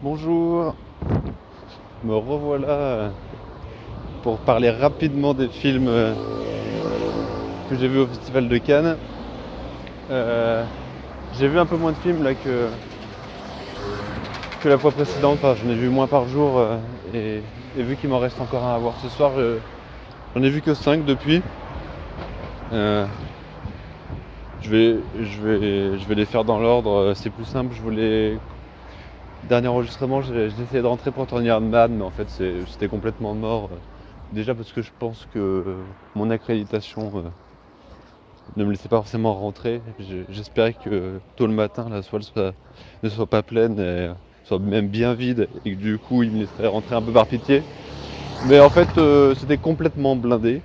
Bonjour, me revoilà pour parler rapidement des films euh, que j'ai vus au Festival de Cannes. Euh, j'ai vu un peu moins de films là que, la fois précédente, enfin, j'en ai vu moins par jour euh, et, vu qu'il m'en reste encore un à voir ce soir, je- j'en ai vu que 5 depuis. Euh, je vais, je, vais, je vais les faire dans l'ordre, c'est plus simple, je voulais Dernier enregistrement, j'ai essayé de rentrer pour Tony Hardman, mais en fait c'était complètement mort. Déjà parce que je pense que mon accréditation euh, ne me laissait pas forcément rentrer. J'espérais que tôt le matin la soile ne soit pas pleine et soit même bien vide et que du coup il me laisserait rentrer un peu par pitié. Mais en fait euh, c'était complètement blindé.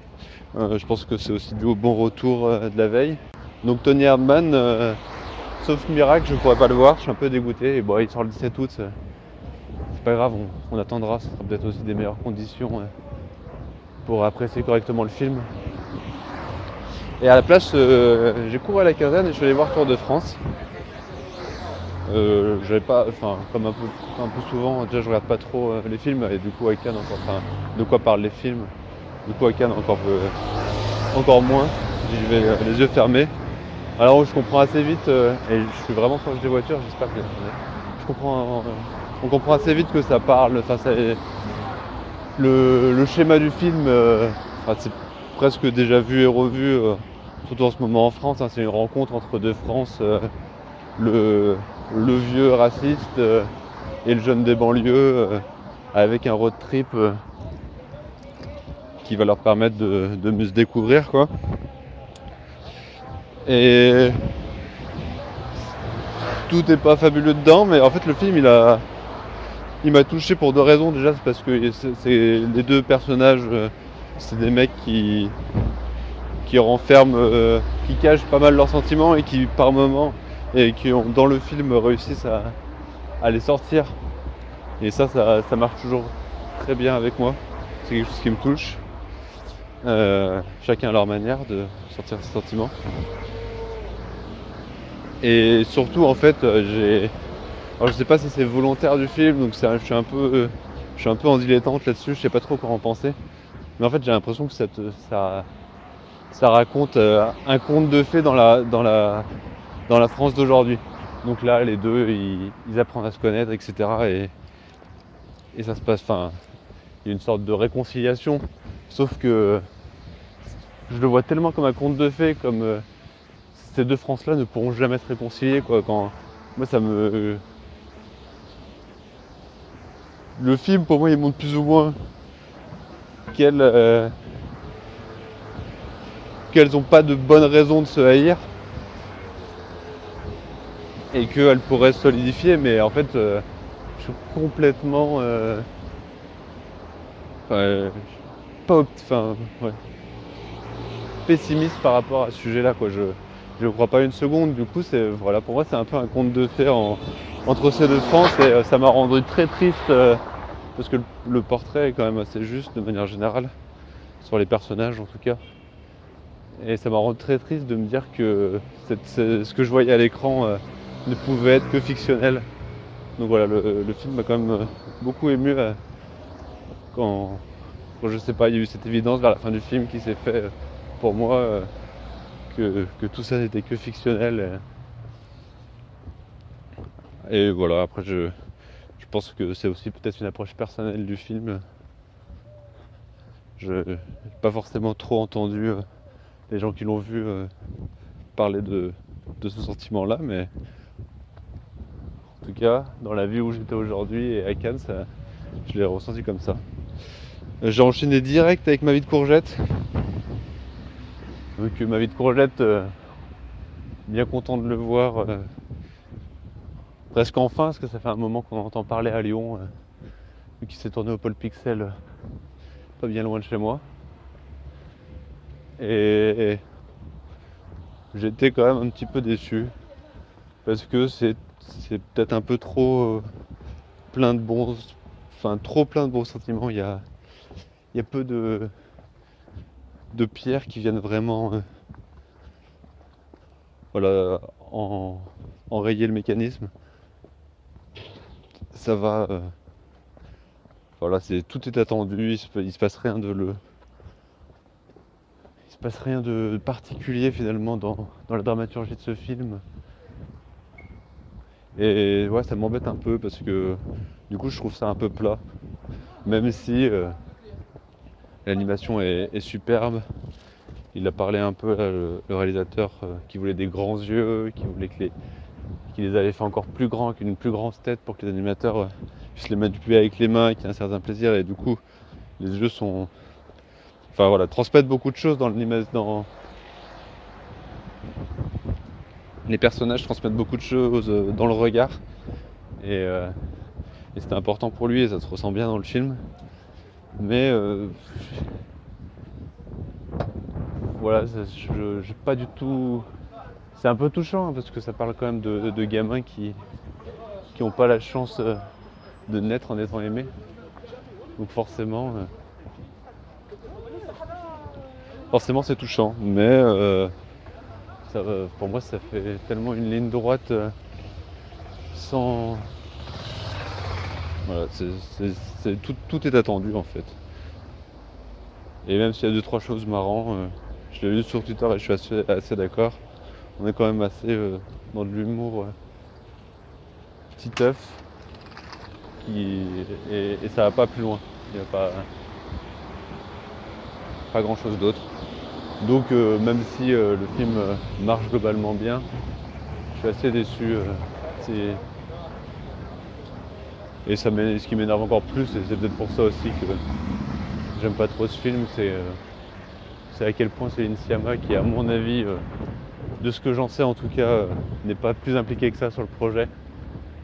Euh, je pense que c'est aussi dû au bon retour de la veille. Donc Tony Hardman, Sauf miracle, je pourrais pas le voir, je suis un peu dégoûté. Et bon, il sort le 17 août, c'est c'est pas grave, on, attendra, ce sera peut-être aussi des meilleures conditions euh, pour apprécier correctement le film. Et à la place, euh, j'ai couru à la quinzaine et je suis allé voir Tour de France. Euh, pas, enfin, comme un peu, un peu souvent, déjà je regarde pas trop euh, les films et du coup à Cannes encore, de quoi parlent les films. Du coup à Cannes encore, encore moins. J'y vais euh, les yeux fermés. Alors je comprends assez vite, euh, et je suis vraiment proche des voitures, j'espère que je comprends, euh, on comprend assez vite que ça parle, enfin le, le schéma du film, euh, enfin, c'est presque déjà vu et revu, euh, surtout en ce moment en France, hein, c'est une rencontre entre deux France, euh, le, le vieux raciste euh, et le jeune des banlieues, avec un road trip qui va leur permettre de, de mieux se découvrir quoi. Et tout n'est pas fabuleux dedans, mais en fait le film il a, il m'a touché pour deux raisons. Déjà c'est parce que c'est les deux personnages, euh, c'est des mecs qui qui renferment, euh, qui cachent pas mal leurs sentiments et qui par moments et qui ont dans le film réussissent à, les sortir. Et ça, ça, ça marche toujours très bien avec moi. C'est quelque chose qui me touche. Euh, chacun à leur manière de sortir ses sentiments. Et surtout, en fait, euh, j'ai. Alors, je sais pas si c'est volontaire du film, donc je suis un peu, je suis un peu en dilettante là-dessus. Je sais pas trop quoi en penser. Mais en fait, j'ai l'impression que ça, te- ça, ça raconte euh, un conte de fées dans la, France d'aujourd'hui. Donc là, les deux, ils, apprennent à se connaître, etc. Et, et ça se passe. Enfin, il y a une sorte de réconciliation. Sauf que je le vois tellement comme un conte de fées, comme euh, ces deux France-là ne pourront jamais se réconcilier. Quoi, quand moi, ça me. Le film, pour moi, il montre plus ou moins qu'elles, euh, qu'elles n'ont pas de bonnes raisons de se haïr et qu'elles pourraient se solidifier, mais en fait, euh, je suis complètement. enfin, euh, pas opt- enfin, pessimiste par rapport à ce sujet-là. Quoi. Je ne crois pas une seconde. Du coup, c'est voilà, pour moi, c'est un peu un conte de fées en- entre ces deux France et euh, ça m'a rendu très triste euh, parce que le, portrait est quand même assez juste de manière générale sur les personnages en tout cas. Et ça m'a rendu très triste de me dire que ce que je voyais à l'écran euh, ne pouvait être que fictionnel. Donc voilà, le, film m'a quand même beaucoup ému quand, quand, je sais pas, il y a eu cette évidence vers la fin du film qui s'est fait pour moi que, tout ça n'était que fictionnel. Et, voilà, après je, je pense que c'est aussi peut-être une approche personnelle du film. Je n'ai pas forcément trop entendu euh, les gens qui l'ont vu euh, parler de, de ce sentiment-là, mais en tout cas, dans la vie où j'étais aujourd'hui et à Cannes, je l'ai ressenti comme ça. Euh, J'ai enchaîné direct avec ma vie de courgette. Vu que ma vie de courgette, euh, bien content de le voir euh, presque enfin, parce que ça fait un moment qu'on entend parler à Lyon, euh, vu qu'il s'est tourné au Pôle Pixel, pas bien loin de chez moi. Et j'étais quand même un petit peu déçu, parce que c'est peut-être un peu trop plein de bons, enfin trop plein de bons sentiments. Il y a, il y a peu de, de pierres qui viennent vraiment euh, enrayer le mécanisme. ça va. euh, voilà, c'est tout est attendu, il se, se passe rien de le. Il se passe rien de particulier finalement dans, dans la dramaturgie de ce film. Et ouais, ça m'embête un peu parce que du coup, je trouve ça un peu plat. Même si euh, l'animation est, superbe. Il a parlé un peu, le, réalisateur, euh, qui voulait des grands yeux, qui voulait que les, qui les avait fait encore plus grands, avec une plus grande tête pour que les animateurs euh, puissent les manipuler avec les mains, qu'il y ait un certain plaisir. Et du coup, les yeux sont. Enfin voilà, transmettent beaucoup de choses dans l'animation. Les personnages transmettent beaucoup de choses euh, dans le regard. Et, et c'était important pour lui et ça se ressent bien dans le film. Mais euh, voilà, je j'ai pas du tout. C'est un peu touchant hein, parce que ça parle quand même de, gamins qui n'ont pas la chance euh, de naître en étant aimés. Donc forcément, euh, forcément c'est touchant. Mais pour moi, ça fait tellement une ligne droite sans. Voilà, c'est- tout, est attendu en fait. Et même s'il y a deux trois choses marrantes, euh, je l'ai lu sur Twitter et je suis assez, d'accord. On est quand même assez euh, dans de l'humour euh, petit œuf et, ça va pas plus loin. Il n'y a pas pas grand chose d'autre. Donc même si le film marche globalement bien, je suis assez déçu. Et ça ce qui m'énerve encore plus, et c'est peut-être pour ça aussi que j'aime pas trop ce film, c'est euh, à quel point Céline Sciamma, qui à mon avis, euh, de ce que j'en sais en tout cas, euh, n'est pas plus impliquée que ça sur le projet.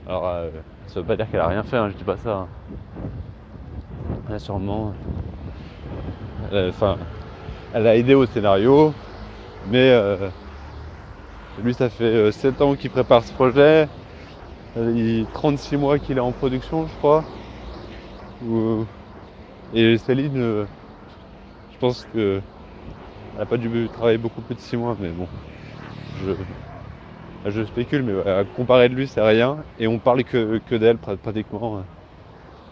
Alors euh, ça veut pas dire qu'elle a rien fait, hein, je dis pas ça. hein. Sûrement. a- Enfin, elle a aidé au scénario, mais euh, lui ça fait 7 ans qu'il prépare ce projet. Euh, Il 36 mois qu'il est en production, je crois. Ou- Et Céline, euh, je pense que elle n'a pas dû travailler beaucoup plus de 6 mois, mais bon, je, je spécule, mais à comparer de lui, c'est rien. Et on parle que, que d'elle prat- pratiquement.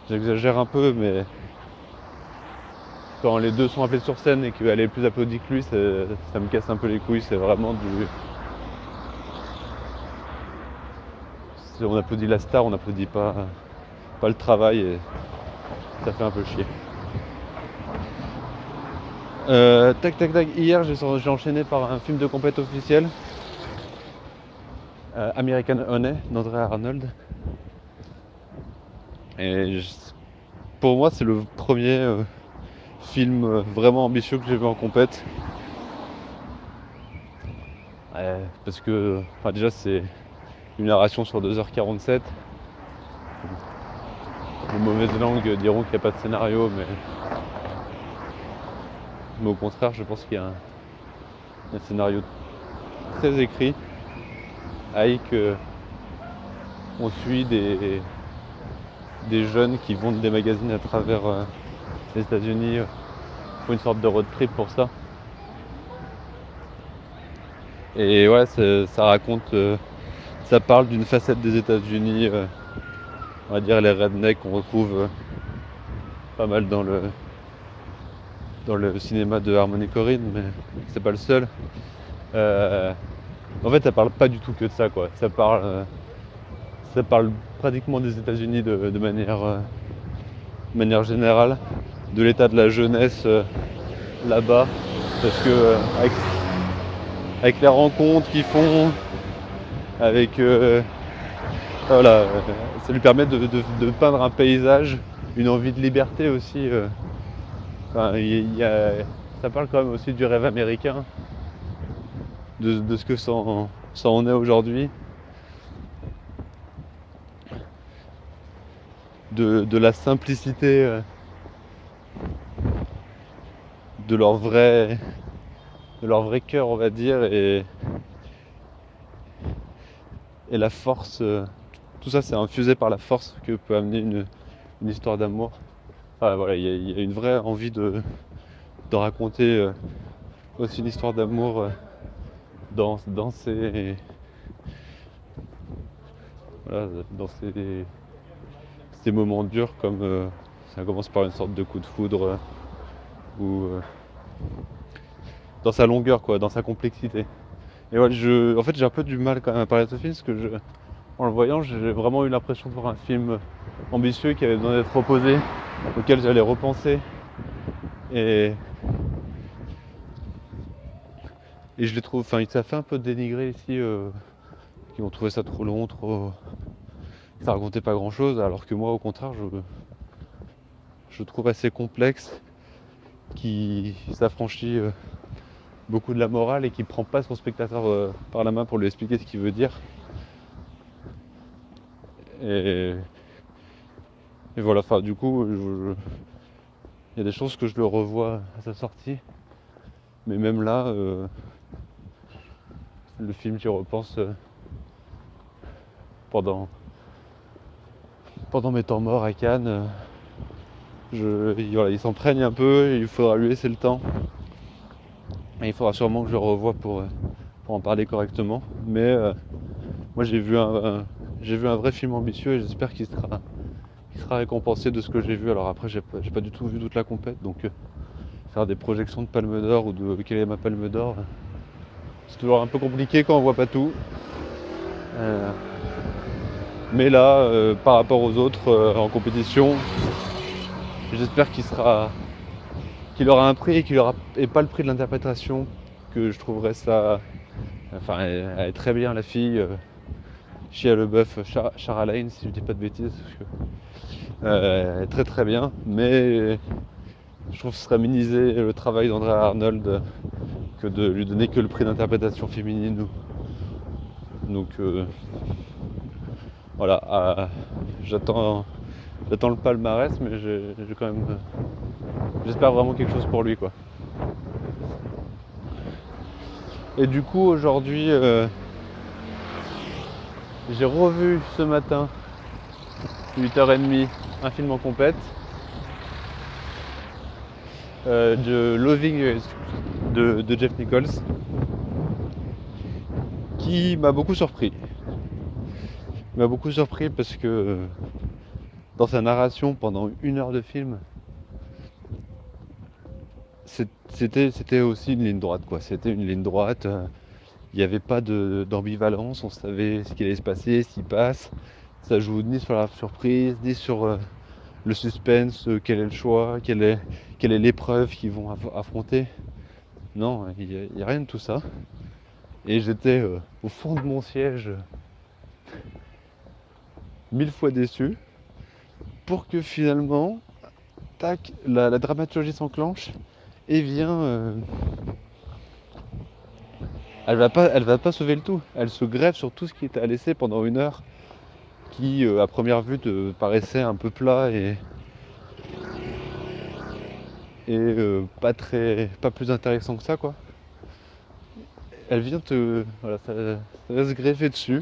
J'exagère un peu, mais quand les deux sont appelés sur scène et qu'elle est plus applaudie que lui, ça me casse un peu les couilles. C'est vraiment du. On applaudit la star, on n'applaudit pas, pas le travail et ça fait un peu chier. Euh, tac tac tac, hier j'ai enchaîné par un film de compète officiel. Euh, American Honey d'André Arnold. Et pour moi c'est le premier euh, film vraiment ambitieux que j'ai vu en compète. Parce que enfin, déjà c'est une narration sur 2h47. Les mauvaises langues diront qu'il n'y a pas de scénario, mais, mais au contraire, je pense qu'il y a un, scénario très écrit avec euh, on suit des, jeunes qui vendent des magazines à travers euh, les États-Unis euh, pour une sorte de road trip pour ça. Et ouais, ça, ça raconte, euh, ça parle d'une facette des États-Unis, euh, on va dire les rednecks qu'on retrouve euh, pas mal dans le dans le cinéma de Harmony Korine, mais c'est pas le seul. Euh, en fait, ça parle pas du tout que de ça, quoi. Ça parle, ça parle pratiquement des États-Unis de, manière, manière générale, de l'état de la jeunesse là-bas, parce que avec les rencontres qu'ils font, avec euh, voilà, euh, ça lui permet de, de- de peindre un paysage, une envie de liberté aussi. euh. Enfin, y- y a- ça parle quand même aussi du rêve américain, de, de ce que ça en, ça en est aujourd'hui, de, de la simplicité euh, de leur vrai de leur vrai cœur on va dire et et la force euh, tout ça c'est infusé par la force que peut amener une, histoire d'amour Ah, voilà il y, a- une vraie envie de, raconter euh, aussi une histoire d'amour euh, dans, dans ces voilà, moments durs comme ça commence par une sorte de coup de foudre ou dans sa longueur quoi, dans sa complexité. Et voilà, je, en fait j'ai un peu du mal quand même à parler de ce film parce que je, en le voyant j'ai vraiment eu l'impression de voir un film ambitieux qui avait besoin d'être proposé, auquel j'allais repenser. Et, et je les trouve, enfin ça fait un peu dénigrer ici, euh, qui ont trouvé ça trop long, trop... Ça racontait pas grand chose, alors que moi au contraire je, je trouve assez complexe, qui s'affranchit euh, beaucoup de la morale et qui prend pas son spectateur euh, par la main pour lui expliquer ce qu'il veut dire. Et, et voilà, enfin du coup, il y a des choses que je le revois à sa sortie, mais même là, euh, le film j'y repense euh, pendant pendant mes temps morts à Cannes. voilà, il s'emprègne un peu, il faudra lui laisser le temps. Il faudra sûrement que je revoie pour, pour en parler correctement. Mais euh, moi j'ai vu un, vu un vrai film ambitieux et j'espère qu'il sera, sera récompensé de ce que j'ai vu. Alors après j'ai pas, pas du tout vu toute la compète, donc euh, faire des projections de Palme d'Or ou de quelle est ma Palme d'Or, c'est toujours un peu compliqué quand on voit pas tout. Euh, mais là, par rapport aux autres en compétition, j'espère qu'il sera qu'il aura un prix et qu'il aura et pas le prix de l'interprétation que je trouverais ça enfin elle, est très bien la fille euh, Chia Leboeuf Char si je dis pas de bêtises euh, elle est très très bien mais je trouve que ce serait minimiser le travail d'André Arnold que de lui donner que le prix d'interprétation féminine donc euh, voilà j'attends j'attends le palmarès mais j'ai quand même j'espère vraiment quelque chose pour lui quoi. Et du coup aujourd'hui euh, j'ai revu ce matin 8h30 un film en compète euh, de Loving de, de Jeff Nichols qui m'a beaucoup surpris. Il m'a beaucoup surpris parce que dans sa narration pendant une heure de film, c'était aussi une ligne droite quoi. C'était une ligne droite. Euh, il n'y avait pas d'ambivalence. On savait ce qui allait se passer, s'il passe. Ça joue ni sur la surprise, ni sur euh, le suspense, euh, quel est le choix, quelle est quelle est l'épreuve qu'ils vont affronter. Non, il n'y a, rien de tout ça. Et j'étais au fond de mon siège, mille fois déçu, pour que finalement, tac, la dramaturgie s'enclenche et vient. Euh, elle va pas, va pas sauver le tout. Elle se grève sur tout ce qui était à laisser pendant une heure, qui euh, à première vue te paraissait un peu plat et et euh, pas très, pas plus intéressant que ça quoi. Elle vient te, voilà, ça, va se greffer dessus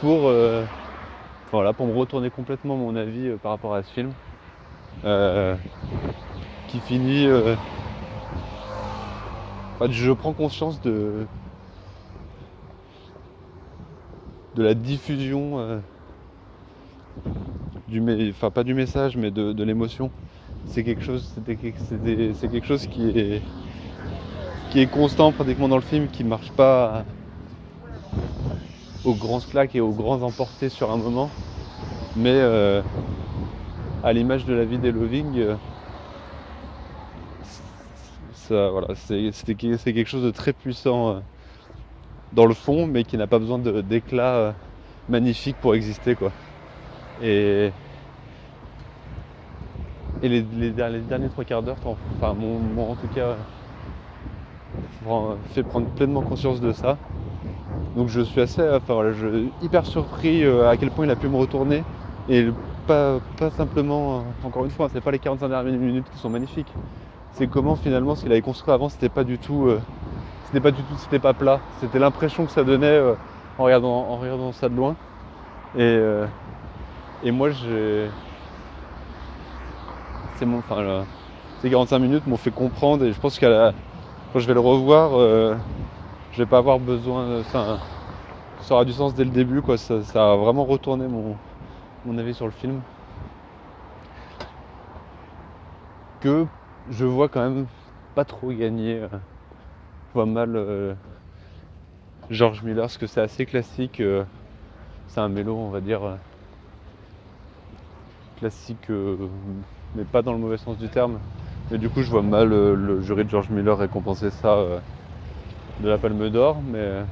pour, voilà, pour me retourner complètement mon avis par rapport à ce film, qui finit je prends conscience de, la diffusion euh, du, enfin pas du message, mais de, l'émotion. C'est quelque chose, c'est quelque chose qui est constant pratiquement dans le film, qui marche pas aux grands claques et aux grands emportés sur un moment, mais euh, à l'image de la vie des Loving, c'est quelque chose de très puissant euh, dans le fond, mais qui n'a pas besoin d'éclat euh, magnifique pour exister. Et, les, derniers trois quarts d'heure, enfin, mon, en tout cas, fait prendre pleinement conscience de ça. Donc je suis assez, enfin hyper surpris euh, à quel point il a pu me retourner. Et pas, pas simplement, encore une fois, c'est pas les 45 dernières minutes qui sont magnifiques, c'est comment finalement ce qu'il avait construit avant, c'était pas du tout, euh, c'était pas du tout, c'était pas plat. C'était l'impression que ça donnait euh, en, regardant, ça de loin. Et, euh, et moi, j'ai, c'est mon, enfin, là, ces 45 minutes m'ont fait comprendre et je pense qu'à la, quand je vais le revoir, je vais pas avoir besoin, ça, ça aura du sens dès le début, quoi. Ça, ça a vraiment retourné mon, mon avis sur le film. Que je vois quand même pas trop gagner. euh, Je vois mal euh, George Miller, parce que c'est assez classique. euh, C'est un mélo, on va dire, classique, mais pas dans le mauvais sens du terme. Mais du coup, je vois mal le jury de George Miller récompenser ça de la Palme d'Or, mais.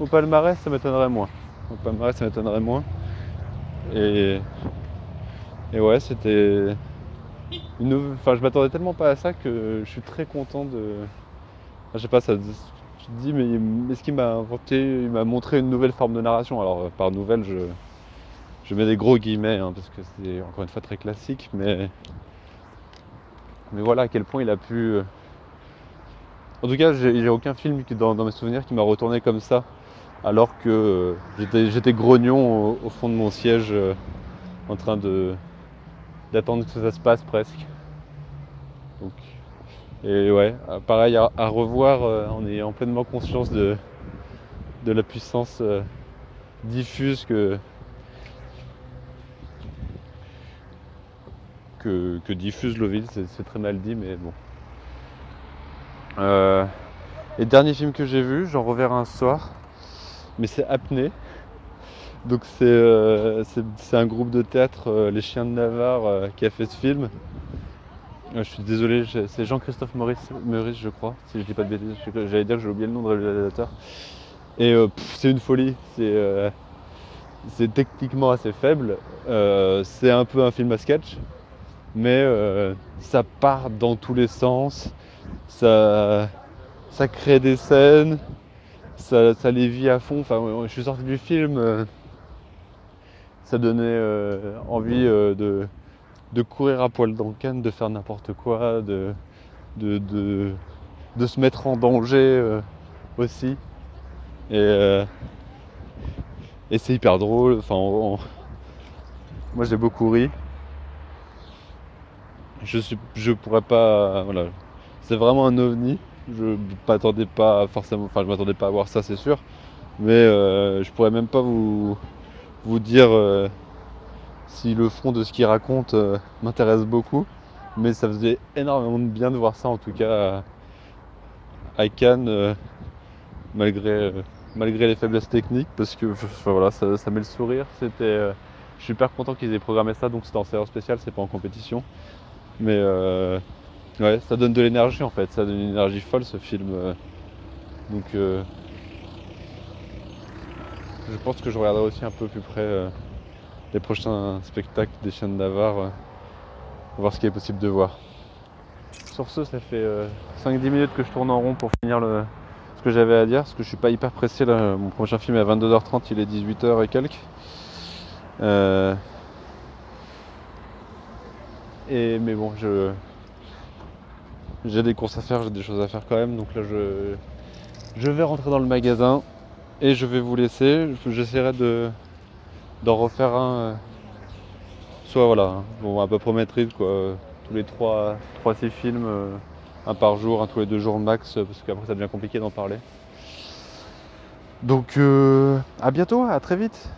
au palmarès, ça m'étonnerait moins. Au palmarès, ça m'étonnerait moins. Et, et ouais, c'était. Une... Enfin, je m'attendais tellement pas à ça que je suis très content de. Je sais pas, ça. Je te dis, mais est-ce qu'il m'a inventé, il m'a montré une nouvelle forme de narration Alors, euh, par nouvelle, je, je mets des gros guillemets, hein, parce que c'est encore une fois très classique, mais. Mais voilà à quel point il a pu. euh, En tout cas, j'ai aucun film dans mes souvenirs qui m'a retourné comme ça, alors que euh, j'étais grognon au, fond de mon siège, euh, en train d'attendre que ça se passe presque. Donc, et ouais, euh, pareil à, revoir en ayant pleinement conscience de, la puissance diffuse que, diffuse Loville, c'est très mal dit, mais bon. Et dernier film que j'ai vu, j'en reverrai un soir, mais c'est Apnée. Donc c'est euh, c'est- un groupe de théâtre, euh, Les Chiens de Navarre, euh, qui a fait ce film. Je suis désolé, c'est Jean-Christophe Maurice, Meurice, je crois, si je dis pas de bêtises. J'allais dire que j'ai oublié le nom de réalisateur. Et c'est une folie. C'est techniquement assez faible. C'est un peu un film à sketch, mais ça part dans tous les sens. Ça, ça crée des scènes, ça, les vit à fond. Je suis sorti du film, euh, ça donnait euh, envie euh, de, courir à poil dans le canne, de faire n'importe quoi, de, se mettre en danger aussi. Et, c'est hyper drôle. Enfin, moi j'ai beaucoup ri. Je suis, je pourrais pas, voilà, c'est vraiment un ovni. Je m'attendais pas forcément, enfin je m'attendais pas à voir ça, c'est sûr. Mais euh, je pourrais même pas vous, dire euh, si le fond de ce qu'il raconte euh, m'intéresse beaucoup. Mais ça faisait énormément de bien de voir ça en tout cas à, Cannes, malgré, malgré les faiblesses techniques, parce que voilà, ça, met le sourire. C'était, je suis super content qu'ils aient programmé ça, donc c'est en séance spéciale, c'est pas en compétition. Mais euh, ouais, ça donne de l'énergie en fait, ça donne une énergie folle ce film. euh. donc euh, je pense que je regarderai aussi un peu plus près euh, les prochains spectacles des chiens de Navarre, euh, pour voir ce qu'il est possible de voir. Sur ce, ça fait 5-10 minutes que je tourne en rond pour finir le, ce que j'avais à dire, parce que je suis pas hyper pressé là. Mon prochain film est à 22h30, il est 18h et quelques. Et, mais bon, je, j'ai des courses à faire, j'ai des choses à faire quand même, donc là je, je vais rentrer dans le magasin et je vais vous laisser. Je- J'essaierai de, d'en refaire un, euh, soit voilà, bon, un peu promettrice quoi, euh, tous les 3-6 films, euh, un par jour, un tous les deux jours max, parce qu'après ça devient compliqué d'en parler. Donc euh, à bientôt, à très vite